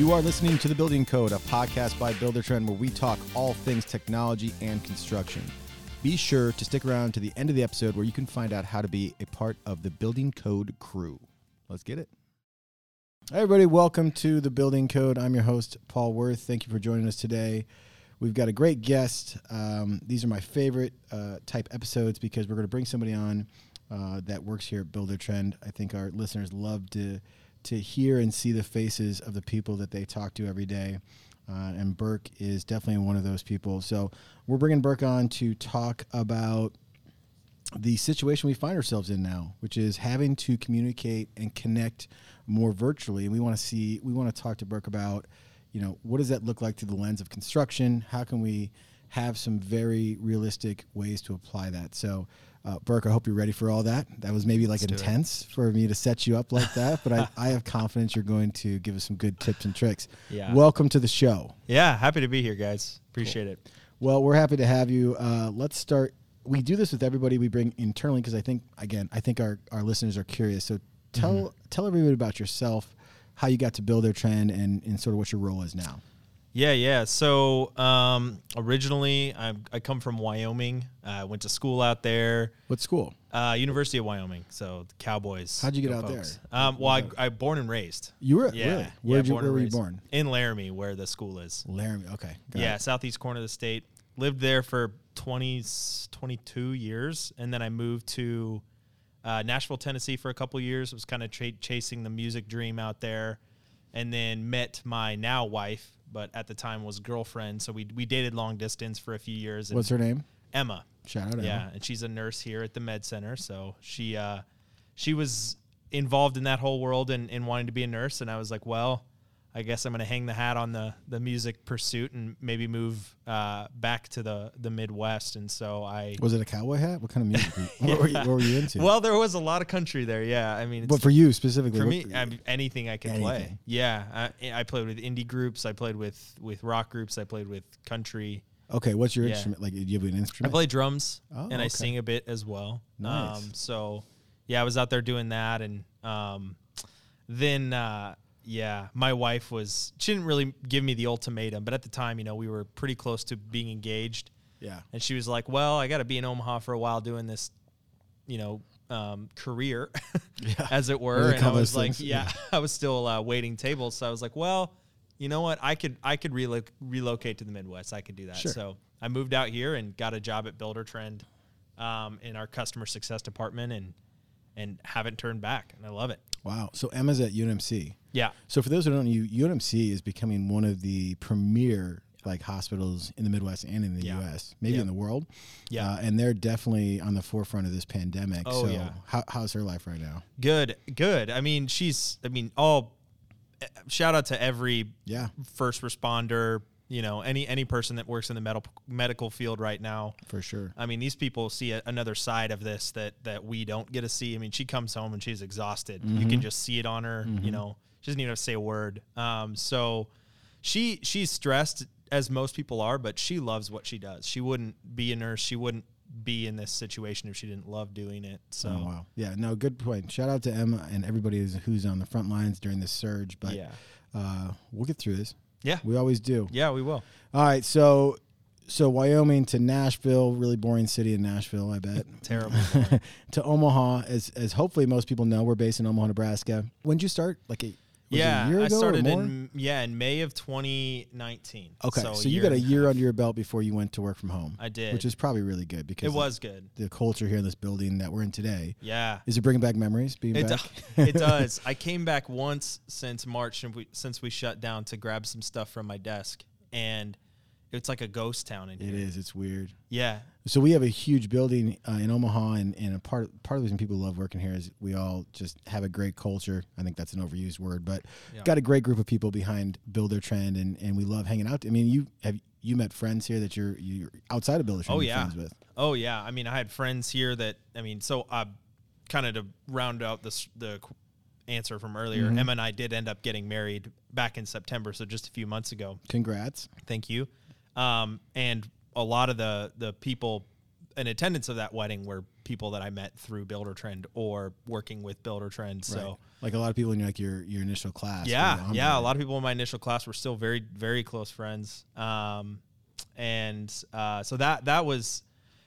You are listening to The Building Code, a podcast by Buildertrend where we talk all things technology and construction. Be sure to stick around to the end of the episode where you can find out how to be a part of the Building Code crew. Let's get it. Hi, everybody. Welcome to The Building Code. I'm your host, Paul Worth. Thank you for joining us today. We've got a great guest. Um, these are my favorite uh, type episodes because we're going to bring somebody on uh, that works here at Buildertrend. I think our listeners love to to hear and see the faces of the people that they talk to every day. Uh, and Burke is definitely one of those people. So we're bringing Burke on to talk about the situation we find ourselves in now, which is having to communicate and connect more virtually. And we want to see, we want to talk to Burke about, you know, what does that look like through the lens of construction? How can we have some very realistic ways to apply that? So uh, Burke, I hope you're ready for all that. That was maybe like Let's intense for me to set you up like that, but I, I have confidence you're going to give us some good tips and tricks. Yeah. Welcome to the show. Yeah, happy to be here, guys. Appreciate it. Well, we're happy to have you. Uh, let's start. We do this with everybody we bring internally because I think, again, I think our, our listeners are curious. So tell Mm-hmm. tell everybody about yourself, how you got to Buildertrend, and, and sort of what your role is now. Yeah, yeah. So um, originally, I, I come from Wyoming. I went to school out there, What school? uh, University of Wyoming. So the Cowboys. How'd you get out there? Um, well, I, I born and raised. You were Yeah, really? Where'd you, born where were you born? In Laramie, where the school is. Laramie. Okay. yeah, it. southeast corner of the state. Lived there for 20, 22 years, and then I moved to uh, Nashville, Tennessee for a couple years. Was kind of tra- chasing the music dream out there, and then met my now wife, but at the time was girlfriend. So we we dated long distance for a few years. and What's her name? Emma. Shout out. Yeah, Emma. and she's a nurse here at the med center. So she uh, she was involved in that whole world and, and wanting to be a nurse. And I was like, well, I guess I'm going to hang the hat on the the music pursuit and maybe move uh, back to the the Midwest. And so I. Was it a cowboy hat? What kind of music? Were you, what, were you, what were you into? Well, there was a lot of country there. Yeah, I mean, it's, but for you specifically, for me, I mean, anything I could play. Yeah, I, I played with indie groups. I played with with rock groups. I played with country. okay. What's your yeah. instrument? Like, do you have an instrument? I play drums Oh, and I sing a bit as well. Nice. Um, so yeah, I was out there doing that, and um, then uh, yeah, my wife was she didn't really give me the ultimatum, but at the time, you know, we were pretty close to being engaged, yeah. and she was like, "Well, I got to be in Omaha for a while doing this, you know." Um, career, Yeah. as it were, they and I was like, yeah, Yeah. I was still uh, waiting tables, so I was like, well, you know what, I could I could relo- relocate to the Midwest, I could do that. Sure. So I moved out here and got a job at Buildertrend, um, in our customer success department, and and haven't turned back, and I love it. Wow. So Emma's at UNMC. Yeah, So for those who don't know, UNMC is becoming one of the premier like hospitals in the Midwest and in the Yeah. U.S., maybe Yeah. in the world. Yeah. Uh, and they're definitely on the forefront of this pandemic. Oh, so yeah. how, how's her life right now? good, good. I mean, she's, I mean, all eh, shout out to every Yeah, first responder, you know, any any person that works in the medical medical field right now. for sure. I mean, these people see a, another side of this that that we don't get to see. I mean, she comes home and she's exhausted. You Mm-hmm. can just see it on her. You know, she doesn't even have to say a word. Um, so she she's stressed as most people are, but she loves what she does. She wouldn't be a nurse. She wouldn't be in this situation if she didn't love doing it. So Oh, wow. Yeah, no, good point. Shout out to Emma and everybody who's, who's on the front lines during this surge. But yeah, uh, we'll get through this. yeah, We always do. yeah, we will. All right. So, so Wyoming to Nashville, really boring city in Nashville, I bet. Terrible. to Omaha, as as hopefully most people know, we're based in Omaha, Nebraska. When did you start? Like a, yeah, I started in yeah in May of 2019. Okay, so, so, you got a year under your belt before you went to work from home. I did. which is probably really good because It was good. the, the culture here in this building that we're in today. Yeah. Is it bringing back memories? Being It, back, do- it does. I came back once since March and we, since we shut down to grab some stuff from my desk, and it's like a ghost town in here. It is. It's weird. Yeah, So we have a huge building uh, in Omaha, and, and a part part of the reason people love working here is we all just have a great culture. I think that's an overused word, but Yeah. got a great group of people behind Buildertrend, and, and we love hanging out. I mean, you have you met friends here that you're you're outside of Buildertrend. Oh, yeah. friends with. Oh yeah, I mean, I had friends here that I mean, so uh, kind of to round out this the answer from earlier. Mm-hmm. Emma and I did end up getting married back in September, so just a few months ago. Congrats. Thank you. Um, and a lot of the the people in attendance of that wedding were people that I met through Buildertrend or working with Buildertrend. So Right. like a lot of people in like your your initial class. yeah, yeah, a lot of people in my initial class were still very very close friends. Um, and uh, so that that was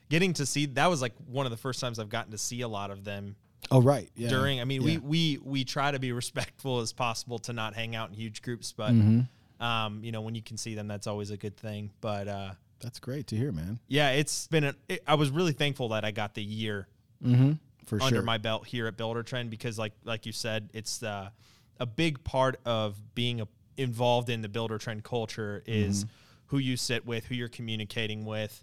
getting to see that was like one of the first times I've gotten to see a lot of them Oh right. Yeah. during i mean Yeah. we we we try to be respectful as possible to not hang out in huge groups but Mm-hmm. Um you know when you can see them that's always a good thing but uh That's great to hear, man. yeah it's been a, it, i was really thankful that i got the year Mm-hmm. For under sure. my belt here at Buildertrend because like like you said it's uh, a big part of being a, involved in the Buildertrend culture is who you sit with who you're communicating with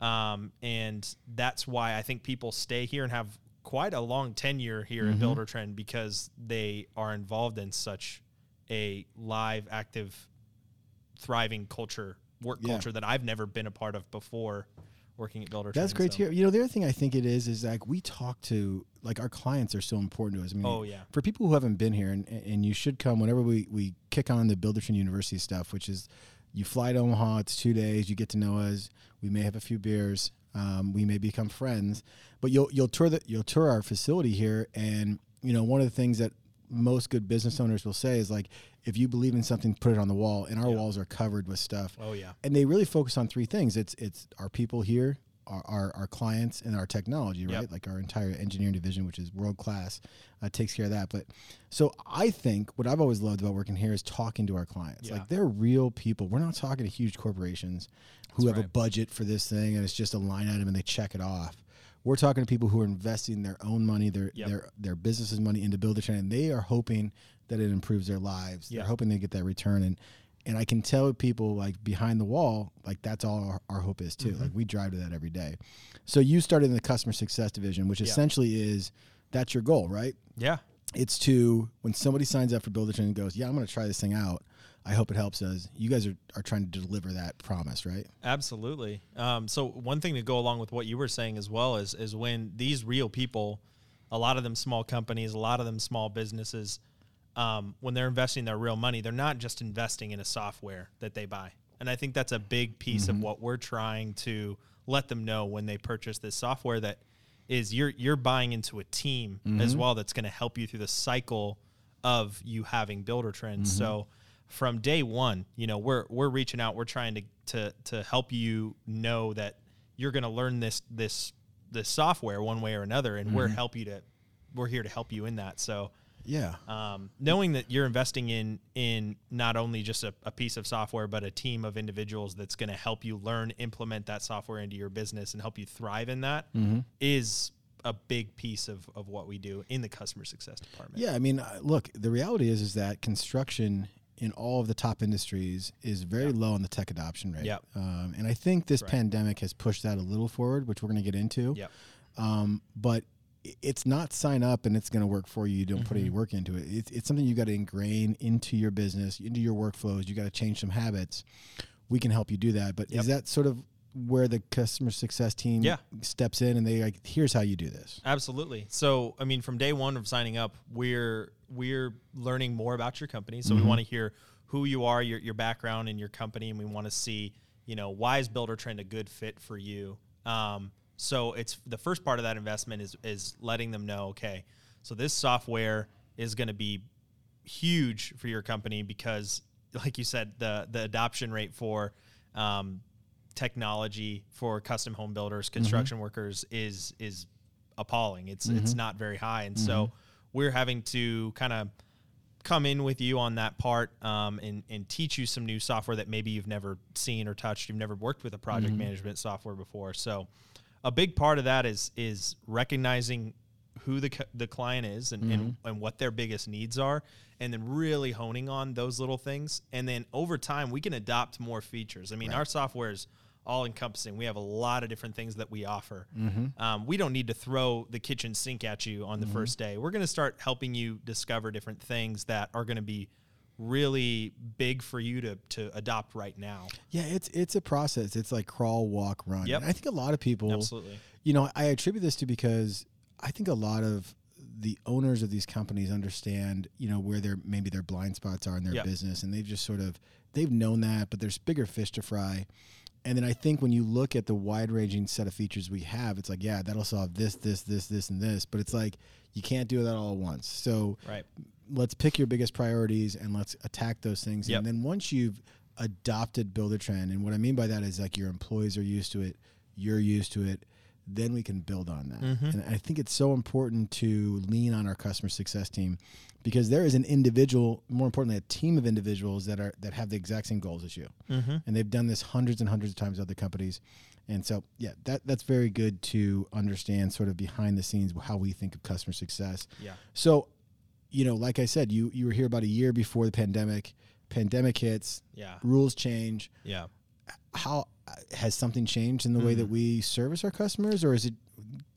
um, and that's why i think people stay here and have quite a long tenure here at Buildertrend because they are involved in such a live active thriving culture work Yeah. culture that i've never been a part of before working at builder That's great so- to hear. You know, the other thing I think it is is like we talk to like our clients are so important to us. I mean, Oh, yeah. For people who haven't been here, and, and you should come whenever we we kick on the Buildertrend University stuff, which is you fly to Omaha. It's two days. You get to know us. We may have a few beers. Um, we may become friends, but you'll you'll tour the you'll tour our facility here, and you know one of the things that most good business owners will say is like if you believe in something put it on the wall and our Yeah. walls are covered with stuff. Oh yeah. And they really focus on three things. It's it's our people here our, our, our clients and our technology right? Yep. like our entire engineering division which is world class uh, takes care of that. But so i think what i've always loved about working here is talking to our clients. Yeah. like they're real people. We're not talking to huge corporations who have a budget for this thing and it's just a line item and they check it off we're talking to people who are investing their own money their Yep. their their business's money into build a and they are hoping that it improves their lives Yeah. they're hoping they get that return and and I can tell people like behind the wall, like that's all our, our hope is too. Mm-hmm. Like we drive to that every day. So you started in the customer success division, which Yeah. essentially is that's your goal, right? yeah It's to when somebody signs up for Builder and goes, yeah, I'm going to try this thing out. I hope it helps us. You guys are, are trying to deliver that promise, right? Absolutely. Um, so one thing to go along with what you were saying as well is is when these real people, a lot of them small companies, a lot of them small businesses, um, when they're investing their real money, they're not just investing in a software that they buy. And I think that's a big piece of what we're trying to let them know when they purchase this software that is you're you're buying into a team as well that's going to help you through the cycle of you having builder trends. So from day one, you know, we're we're reaching out, we're trying to to to help you know that you're going to learn this this this software one way or another, and we're help you to we're here to help you in that. So Yeah. um, knowing that you're investing in in not only just a, a piece of software but a team of individuals that's going to help you learn implement that software into your business and help you thrive in that is a big piece of, of what we do in the customer success department Yeah, I mean, uh, look, the reality is is that construction in all of the top industries is very low on the tech adoption rate. Yep. Um, and I think this Right. pandemic has pushed that a little forward, which we're going to get into. Yep. Um, but it's not sign up and it's going to work for you. You don't put any Mm-hmm. work into it. It's, it's something you got to ingrain into your business, into your workflows. You got to change some habits. We can help you do that. But Yep. is that sort of where the customer success team Yeah. steps in and they like, here's how you do this? Absolutely. So, I mean, from day one of signing up, we're we're learning more about your company. So we want to hear who you are, your your background, and your company, and we want to see, you know, why is Buildertrend a good fit for you. Um, so it's the first part of that investment is is letting them know, okay, so this software is going to be huge for your company because, like you said, the the adoption rate for um, technology for custom home builders, construction workers is is appalling. It's it's not very high, and so we're having to kind of come in with you on that part um, and and teach you some new software that maybe you've never seen or touched. You've never worked with a project management software before, so a big part of that is is recognizing who the the client is and, and, and what their biggest needs are and then really honing on those little things. And then over time we can adopt more features. I mean our software is all encompassing we have a lot of different things that we offer um, we don't need to throw the kitchen sink at you on the first day we're going to start helping you discover different things that are going to be really big for you to, to adopt right now Yeah, it's it's a process. It's like crawl, walk, run. Yep. And I think a lot of people absolutely You know, I attribute this to because I think a lot of the owners of these companies understand, you know, where their maybe their blind spots are in their Yep. business and they've just sort of they've known that, but there's bigger fish to fry. And then I think when you look at the wide ranging set of features we have, it's like, yeah, that'll solve this, this, this, this, and this. But it's like you can't do that all at once. So Right. let's pick your biggest priorities and let's attack those things. Yep. And then once you've adopted Buildertrend, and what I mean by that is like your employees are used to it, you're used to it, then we can build on that. Mhm. And I think it's so important to lean on our customer success team because there is an individual, more importantly, a team of individuals that are that have the exact same goals as you Mm-hmm. and they've done this hundreds and hundreds of times with other companies. And so, yeah, that that's very good to understand sort of behind the scenes how we think of customer success. Yeah. So, you know, like I said, you you were here about a year before the pandemic. Pandemic hits, Yeah. rules change. Yeah. How has something changed in the way that Mm. we service our customers, or is it?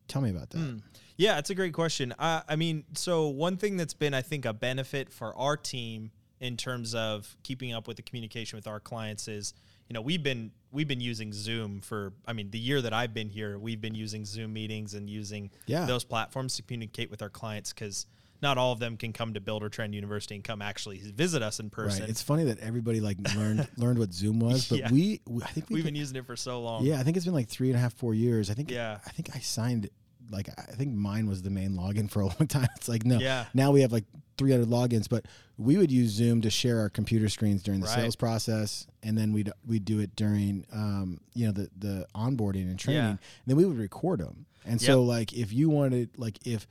Tell me about that. Mm. Yeah, it's a great question. Uh, I mean, so one thing that's been, I think, a benefit for our team in terms of keeping up with the communication with our clients is, you know, we've been we've been using Zoom for. I mean, the year that I've been here, we've been using Zoom meetings and using Yeah. those platforms to communicate with our clients because not all of them can come to Buildertrend University and come actually visit us in person. Right. It's funny that everybody like learned learned what Zoom was, but Yeah. we, we I think we We've can- been using it for so long. Yeah, I think it's been like three and a half, four years. I think. Yeah. I think I signed. Like I think mine was the main login for a long time. It's like no. Yeah. Now we have like 300 logins, but we would use Zoom to share our computer screens during the Right. sales process, and then we'd we'd do it during um, you know the the onboarding and training. Yeah. And then we would record them. And so like if you wanted like if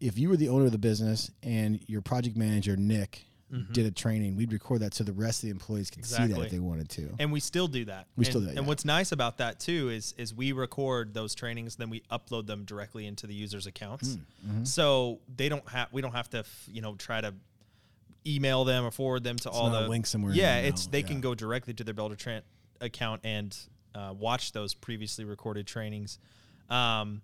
if you were the owner of the business and your project manager Nick did a training, we'd record that so the rest of the employees could see that Mm-hmm. If they wanted to. and we still do that. We and, still do that, And yeah. what's nice about that too is is we record those trainings, then we upload them directly into the users' accounts. Mm-hmm. So they don't have we don't have to f- you know try to email them or forward them to all not a the link somewhere Yeah, it's they yeah. can go directly to their Buildertrend account and uh, watch those previously recorded trainings. Um,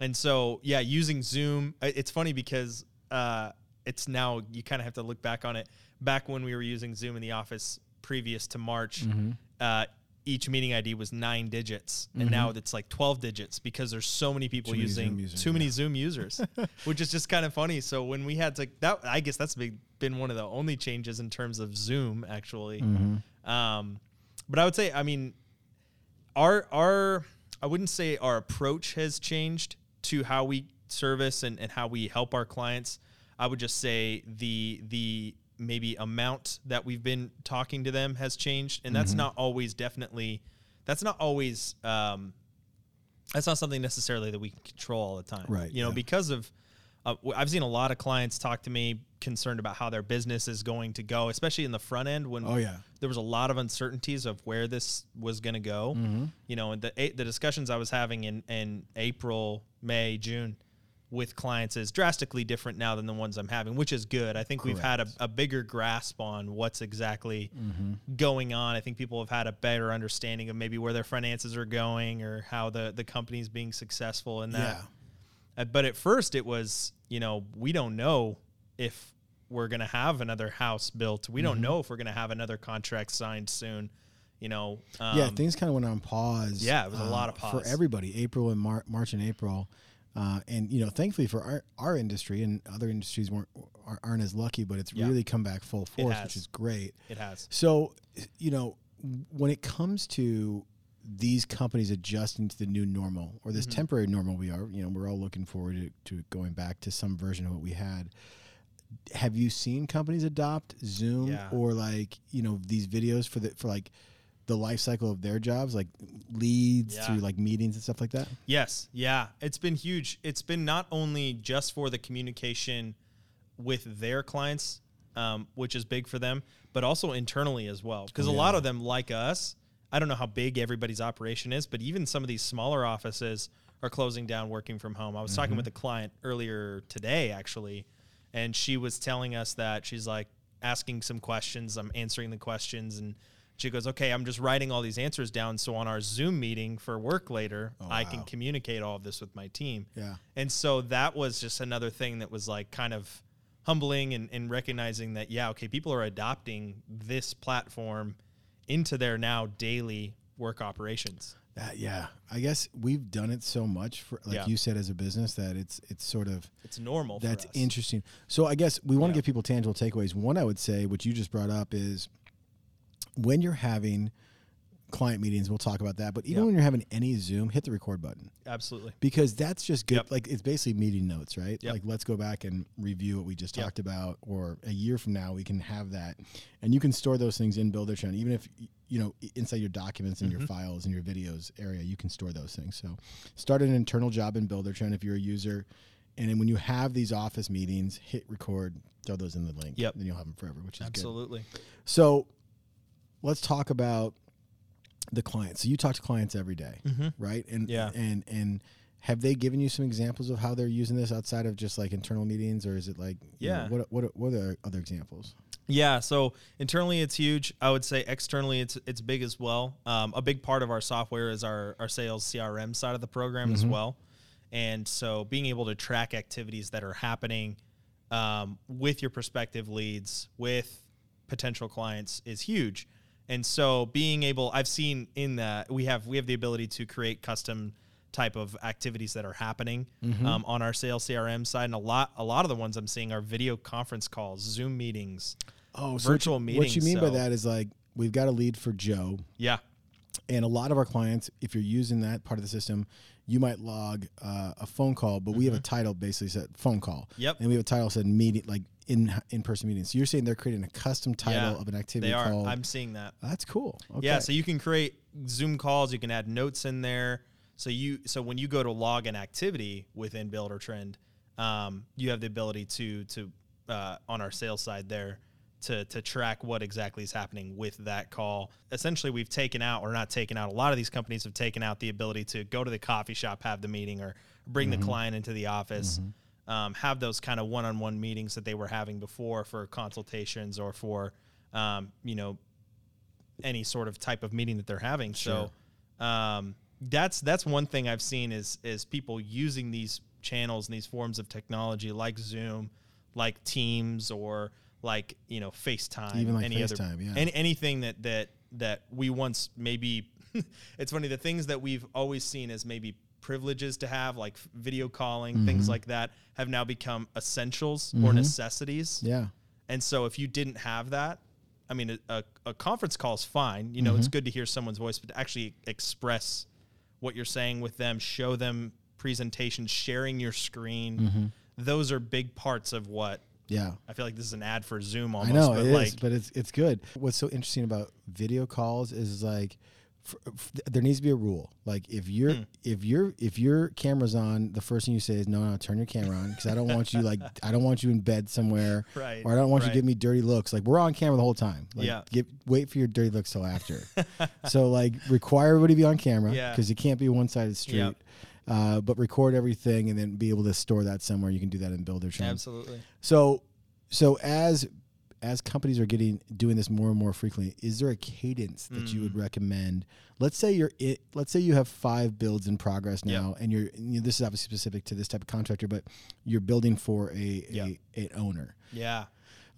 and so yeah, using Zoom, it's funny because uh, it's now you kind of have to look back on it. Back when we were using Zoom in the office previous to March, Mm-hmm. uh, each meeting ID was nine digits, and now it's like twelve digits because there's so many people Too using Zoom users, too many yeah. Zoom users, which is just kind of funny. So when we had to that, I guess that's been been one of the only changes in terms of Zoom actually. Mm-hmm. Um, but I would say, I mean, our our I wouldn't say our approach has changed to how we service and, and how we help our clients. I would just say the the maybe amount that we've been talking to them has changed, and Mm-hmm. that's not always definitely that's not always um, that's not something necessarily that we can control all the time, Right, You know, yeah. because of uh, I've seen a lot of clients talk to me concerned about how their business is going to go, especially in the front end when Oh yeah. there was a lot of uncertainties of where this was going to go. Mm-hmm. You know, and the the discussions I was having in in April, May, June with clients is drastically different now than the ones I'm having, which is good. I think we've had a, a bigger grasp on what's exactly Mm-hmm. going on. I think people have had a better understanding of maybe where their finances are going or how the the company's being successful in that. Yeah. Uh, but at first, it was you know we don't know if we're gonna have another house built. We Mm-hmm. don't know if we're gonna have another contract signed soon. You know, um, yeah, things kind of went on pause. yeah, it was a uh, lot of pause for everybody. April and Mar- March and April, uh, and you know, thankfully for our, our industry and other industries weren't aren't- aren't as lucky, but it's Yeah. really come back full force, which is great. It has. So, you know, when it comes to these companies adjusting to the new normal or Mm-hmm. this temporary normal we are, you know, we're all looking forward to, to going back to some version of what we had. Have you seen companies adopt Zoom Yeah. or like, you know, these videos for the for like the life cycle of their jobs, like leads Yeah. through like meetings and stuff like that? Yes, yeah, it's been huge. It's been not only just for the communication with their clients, um, which is big for them, but also internally as well. Because Oh, a lot of them, like us, I don't know how big everybody's operation is, but even some of these smaller offices are closing down, working from home. I was talking with mm-hmm. a client earlier today, actually, and she was telling us that she's like asking some questions. I'm answering the questions, and she goes, "Okay, I'm just writing all these answers down, so on our Zoom meeting for work later, oh, I can communicate all of this with my team." Yeah. And so that was just another thing that was like kind of humbling and, and recognizing that, yeah, okay, people are adopting this platform into their now daily work operations. That, yeah. I guess we've done it so much for like Yeah. you said as a business that it's it's sort of It's normal. That's interesting. So I guess we want to Yeah. give people tangible takeaways. One I would say, which you just brought up, is when you're having client meetings. We'll talk about that. But even Yep. when you're having any Zoom, hit the record button Absolutely. because that's just good. Yep. Like it's basically meeting notes, right? Yep. Like let's go back and review what we just talked about, or a year from now we can have that, and you can store those things in Buildertrend, even if you know inside your documents and Mm-hmm. your files and your videos area, you can store those things. So start an internal job in Buildertrend if you're a user, and then when you have these office meetings, hit record, throw those in the link. Yep. then you'll have them forever, which is good. Absolutely. So let's talk about the clients. So you talk to clients every day, Mhm. right? And Yeah. and and have they given you some examples of how they're using this outside of just like internal meetings, or is it like you know, Yeah. what what what are other examples? Yeah, so internally it's huge. I would say externally it's it's big as well. Um, a big part of our software is our our sales CRM side of the program as well, and so being able to track activities that are happening um, with your prospective leads, with potential clients, is huge. And so being able, I've seen in that we have we have the ability to create custom type of activities that are happening um, on our sales CRM side, and a lot a lot of the ones I'm seeing are video conference calls, Zoom meetings. Oh, Virtual what meetings, What you mean by that is like we've got a lead for Joe, Yeah, and a lot of our clients, if you're using that part of the system, you might log uh, a phone call, but we have a title basically said phone call. Mm-hmm. Yep. And we have a title said meeting, like in in person meetings. So you're saying they're creating a custom title yeah, of an activity they are. called. I'm seeing that. That's cool. Okay. Yeah, so you can create Zoom calls. You can add notes in there. So you so when you go to log an activity within Buildertrend, um, you have the ability to to uh, on our sales side there to to track what exactly is happening with that call. Essentially, we've taken out or not taken out. A lot of these companies have taken out the ability to go to the coffee shop, have the meeting, or bring the client into the office. Um, have those kind of one-on-one meetings that they were having before for consultations or for um, you know any sort of type of meeting that they're having. So um, that's that's one thing I've seen is is people using these channels and these forms of technology like Zoom, like Teams, or like you know FaceTime, Even like any other FaceTime, yeah. any, anything that that that we once maybe. it's funny the things that we've always seen as maybe privileges to have like video calling Mm-hmm. things like that have now become essentials or necessities yeah. and so if you didn't have that, I mean, a, a, a conference call is fine. You know, Mm-hmm. it's good to hear someone's voice, but to actually express what you're saying with them, show them presentations, sharing your screen, Mm-hmm. those are big parts of what Yeah. I feel like this is an ad for Zoom almost. I know but it is, like, but it's it's good. What's so interesting about video calls is like there needs to be a rule. Like if you're Hmm. if you're if your camera's on, the first thing you say is no, no, turn your camera on because I don't want you like I don't want you in bed somewhere, Right, Or I don't want you to give me dirty looks. Like we're on camera the whole time. Like, Yeah. Give, wait for your dirty looks till after. so like require everybody to be on camera Yeah. because it can't be one sided street. Yep. Uh, but record everything and then be able to store that somewhere. You can do that in Buildertrend. absolutely. So, so as as companies are getting doing this more and more frequently, is there a cadence that you would Mm. recommend? Let's say you're it. Let's say you have five builds in progress now, and you're. You know, this is obviously specific to this type of contractor, but you're building for a Yeah. a an owner. Yeah.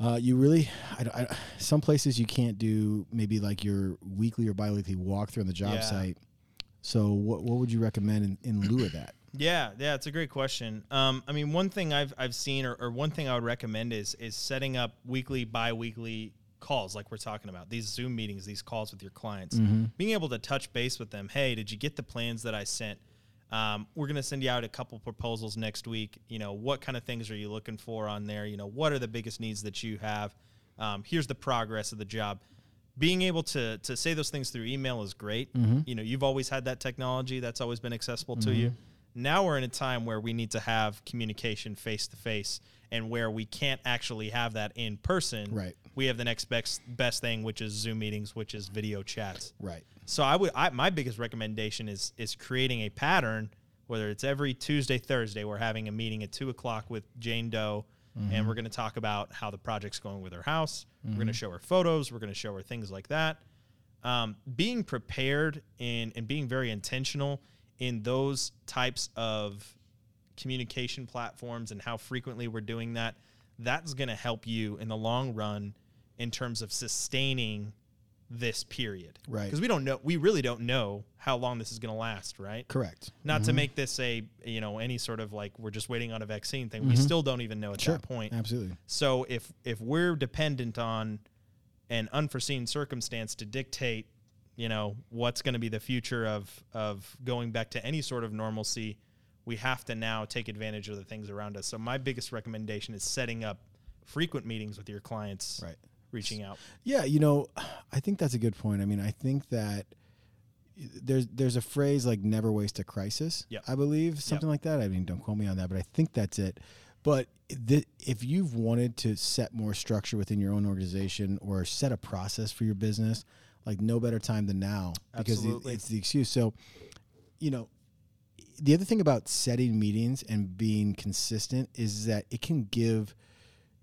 Uh, you really, I, I, some places you can't do maybe like your weekly or biweekly walkthrough on the job Yeah. site. So, what what would you recommend in, in lieu of that? Yeah, yeah, it's a great question. Um, I mean, one thing I've I've seen, or, or one thing I would recommend is is setting up weekly, bi-weekly calls, like we're talking about these Zoom meetings, these calls with your clients, Mm-hmm. being able to touch base with them. Hey, did you get the plans that I sent? Um, we're gonna send you out a couple proposals next week. You know, what kind of things are you looking for on there? You know, what are the biggest needs that you have? Um, here's the progress of the job. Being able to to say those things through email is great. Mm-hmm. You know, you've always had that technology that's always been accessible to you. Mm-hmm. Now we're in a time where we need to have communication face to face, and where we can't actually have that in person. Right. We have the next best best thing, which is Zoom meetings, which is video chats. Right. So I would I, my biggest recommendation is is creating a pattern, whether it's every Tuesday, Thursday, we're having a meeting at two o'clock with Jane Doe, and we're going to talk about how the project's going with her house. We're going to show her photos. We're going to show her things like that. Um, being prepared and and being very intentional in those types of communication platforms and how frequently we're doing that, that's going to help you in the long run in terms of sustaining this period. Right. Because we don't know, we really don't know how long this is going to last, right? Correct. Not to mm-hmm. make this a, you know, any sort of like we're just waiting on a vaccine thing. We mm-hmm. still don't even know at Sure. that point. Absolutely. So if if we're dependent on an unforeseen circumstance to dictate you know what's going to be the future of of going back to any sort of normalcy we have to now take advantage of the things around us so my biggest recommendation is setting up frequent meetings with your clients Right. reaching out Yeah, you know, I think that's a good point. I mean, I think that there's there's a phrase like never waste a crisis. Yep. I believe something like that. I mean, don't quote me on that, but I think that's it. But the, if you've wanted to set more structure within your own organization or set a process for your business, like no better time than now because Absolutely. it's the excuse. So, you know, the other thing about setting meetings and being consistent is that it can give,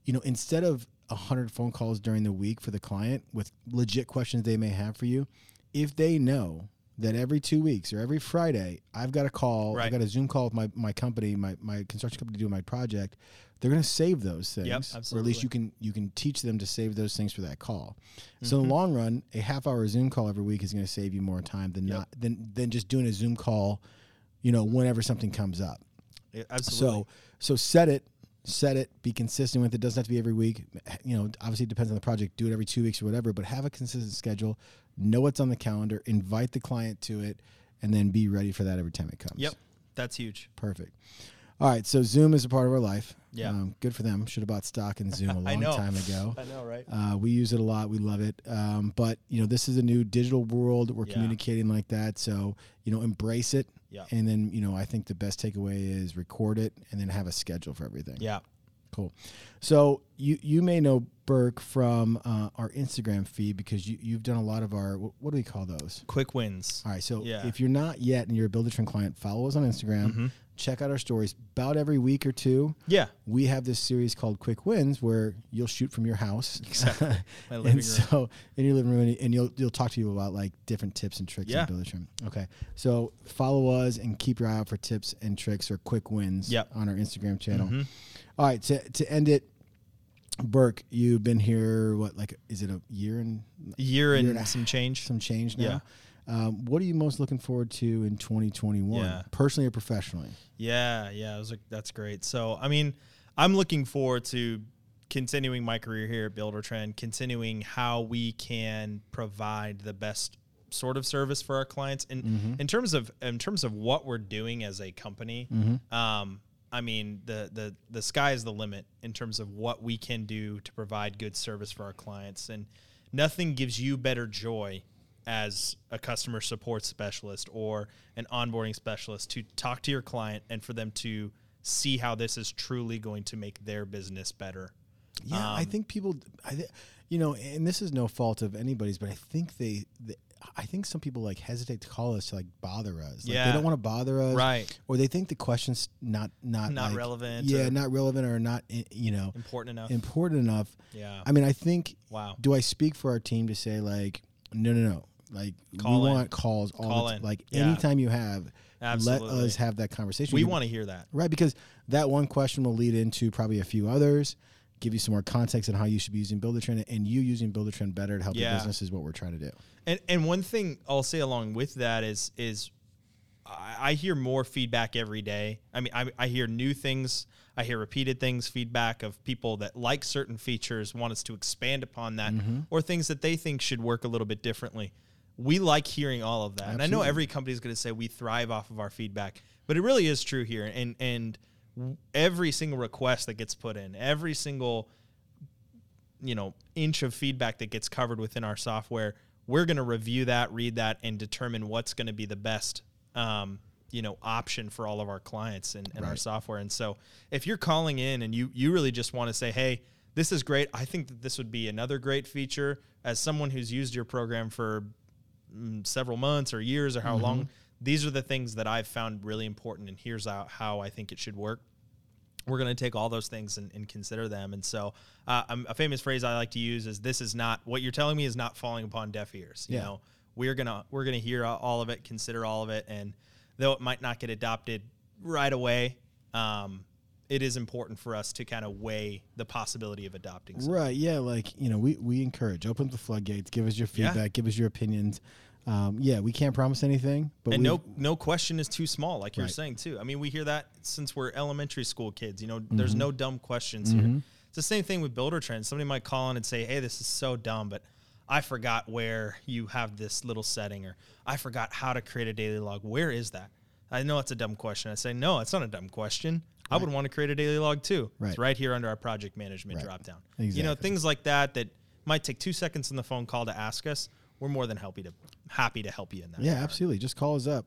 you know, instead of a hundred phone calls during the week for the client with legit questions they may have for you, if they know that every two weeks or every Friday I've got a call, Right. I've got a Zoom call with my, my company, my, my construction company to do my project, they're going to save those things, or at least you can you can teach them to save those things for that call. So Mm-hmm. in the long run, a half hour Zoom call every week is going to save you more time than Yep. not than than just doing a Zoom call, you know, whenever something comes up. Yeah, absolutely So so set it, set it, be consistent with it. Doesn't have to be every week. You know, obviously it depends on the project. Do it every two weeks or whatever, but have a consistent schedule. Know what's on the calendar. Invite the client to it, and then be ready for that every time it comes. yep that's huge Perfect. All right, so Zoom is a part of our life. Yeah. um, good for them. Should have bought stock in Zoom a long time ago. i know right Uh, we use it a lot. We love it. Um, but you know, this is a new digital world. We're Yeah. communicating like that. So you know, embrace it. Yeah. And then you know, I think the best takeaway is record it and then have a schedule for everything. yeah Cool. So you you may know Burke from uh, our Instagram feed because you you've done a lot of our what, do we call those? quick wins All right. So Yeah. if you're not yet and you're a Buildertrend client, follow us on Instagram. Mm-hmm. Check out our stories. About every week or two, yeah we have this series called Quick Wins where you'll shoot from your house. Exactly. My living and room. so in your living room, and you'll you'll talk to you about like different tips and tricks Yeah. in Buildertrend. Okay, so follow us and keep your eye out for tips and tricks or quick wins Yep. on our Instagram channel. Mhm. All right, to to end it, Burke, you've been here. What like is it a year and year and, and a some change some change now? Yeah. Um, what are you most looking forward to in 2021, Yeah. personally or professionally? Yeah, yeah, like, that's great. So, I mean, I'm looking forward to continuing my career here at Buildertrend, continuing how we can provide the best sort of service for our clients. And Mm-hmm. in terms of in terms of what we're doing as a company, Mm-hmm. um, I mean, the the the sky is the limit in terms of what we can do to provide good service for our clients. And nothing gives you better joy as a customer support specialist or an onboarding specialist to talk to your client and for them to see how this is truly going to make their business better. Yeah, I Um, think people, I, thi- you know, and this is no fault of anybody's, but I think they, they I think some people like hesitate to call us to like bother us. Like, Yeah. they don't want to bother us, Right. Or they think the question's not not Not like- relevant Yeah, not relevant or not eh, you know Important enough. important enough. yeah. I mean, I think. wow. Do I speak for our team to say like, no, no, no, like Call we in. want calls all Call the t- like Yeah. anytime you have, Absolutely. let us have that conversation. We want to hear that. Right, because that one question will lead into probably a few others, give you some more context on how you should be using Buildertrend and you using Buildertrend better to help your Yeah. business is what we're trying to do. And and one thing I'll say along with that is is I, I hear more feedback every day. I mean, I, I hear new things. I hear repeated things, feedback of people that like certain features, want us to expand upon that, Mm-hmm. or things that they think should work a little bit differently. We like hearing all of that, and I know every company is going to say we thrive off of our feedback, but it really is true here. And and every single request that gets put in, every single you know inch of feedback that gets covered within our software we're going to review that read that and determine what's going to be the best um, you know option for all of our clients and, and our software. And so if you're calling in and you you really just want to say hey this is great. I think that this would be another great feature. As someone who's used your program for mm, several months or years or how long these are the things that i've found really important and here's how, how i think it should work we're going to take all those things and, and consider them. And so, uh, a famous phrase I like to use is, "This is not what you're telling me is not falling upon deaf ears." You Yeah. know, we're gonna we're gonna hear all of it, consider all of it, and though it might not get adopted right away, um, it is important for us to kind of weigh the possibility of adopting. something. Right? Yeah, like you know, we we encourage open the floodgates, give us your Yeah. feedback, give us your opinions. Um, yeah, we can't promise anything, but and no no question is too small like you're Right. saying too i mean we hear that since we're elementary school kids you know Mm-hmm. there's no dumb questions here it's the same thing with builder trends somebody might call in and say hey this is so dumb but I forgot where you have this little setting, or I forgot how to create a daily log. Where is that? I know it's a dumb question. I say, no, it's not a dumb question. I would want to create a daily log too. Right. It's right here under our project management Right. dropdown. You know, things like that that might take two seconds in the phone call to ask us. We're more than happy to happy to help you in that. Yeah, regard. absolutely. Just call us up.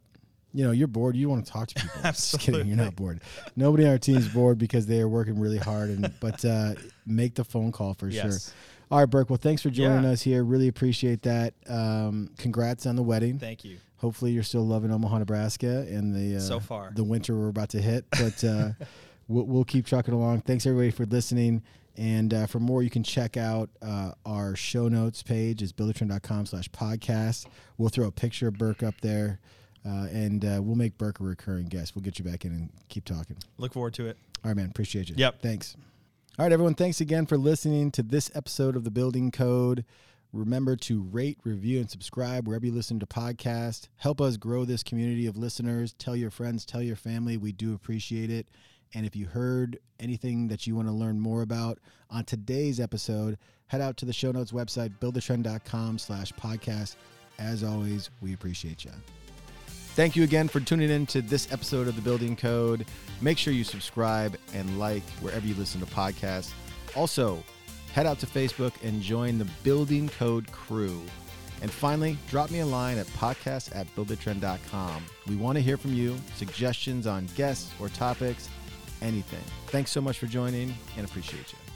You know, you're bored. You want to talk to people. Just kidding. You're not bored. Nobody on our team's bored because they are working really hard. And but uh, make the phone call for Yes. sure. All right, Burke. Well, thanks for joining Yeah. us here. Really appreciate that. Um, congrats on the wedding. Thank you. Hopefully, you're still loving Omaha, Nebraska, and the uh, So far. the winter we're about to hit. But uh, we'll, we'll keep trucking along. Thanks everybody for listening. And uh, for more, you can check out uh, our show notes page is buildertrend.com slash podcast. We'll throw a picture of Burke up there, uh, and uh, we'll make Burke a recurring guest. We'll get you back in and keep talking. Look forward to it. All right, man. Appreciate you. Yep. Thanks. All right, everyone. Thanks again for listening to this episode of The Building Code. Remember to rate, review, and subscribe wherever you listen to podcasts. Help us grow this community of listeners. Tell your friends, tell your family. We do appreciate it. And if you heard anything that you want to learn more about on today's episode, head out to the show notes website, buildertrend.com slash podcast. As always, we appreciate you. Thank you again for tuning in to this episode of The Building Code. Make sure you subscribe and like wherever you listen to podcasts. Also, head out to Facebook and join the Building Code crew. And finally, drop me a line at podcast at buildertrend.com. We want to hear from you, suggestions on guests or topics, anything. Thanks so much for joining and appreciate you.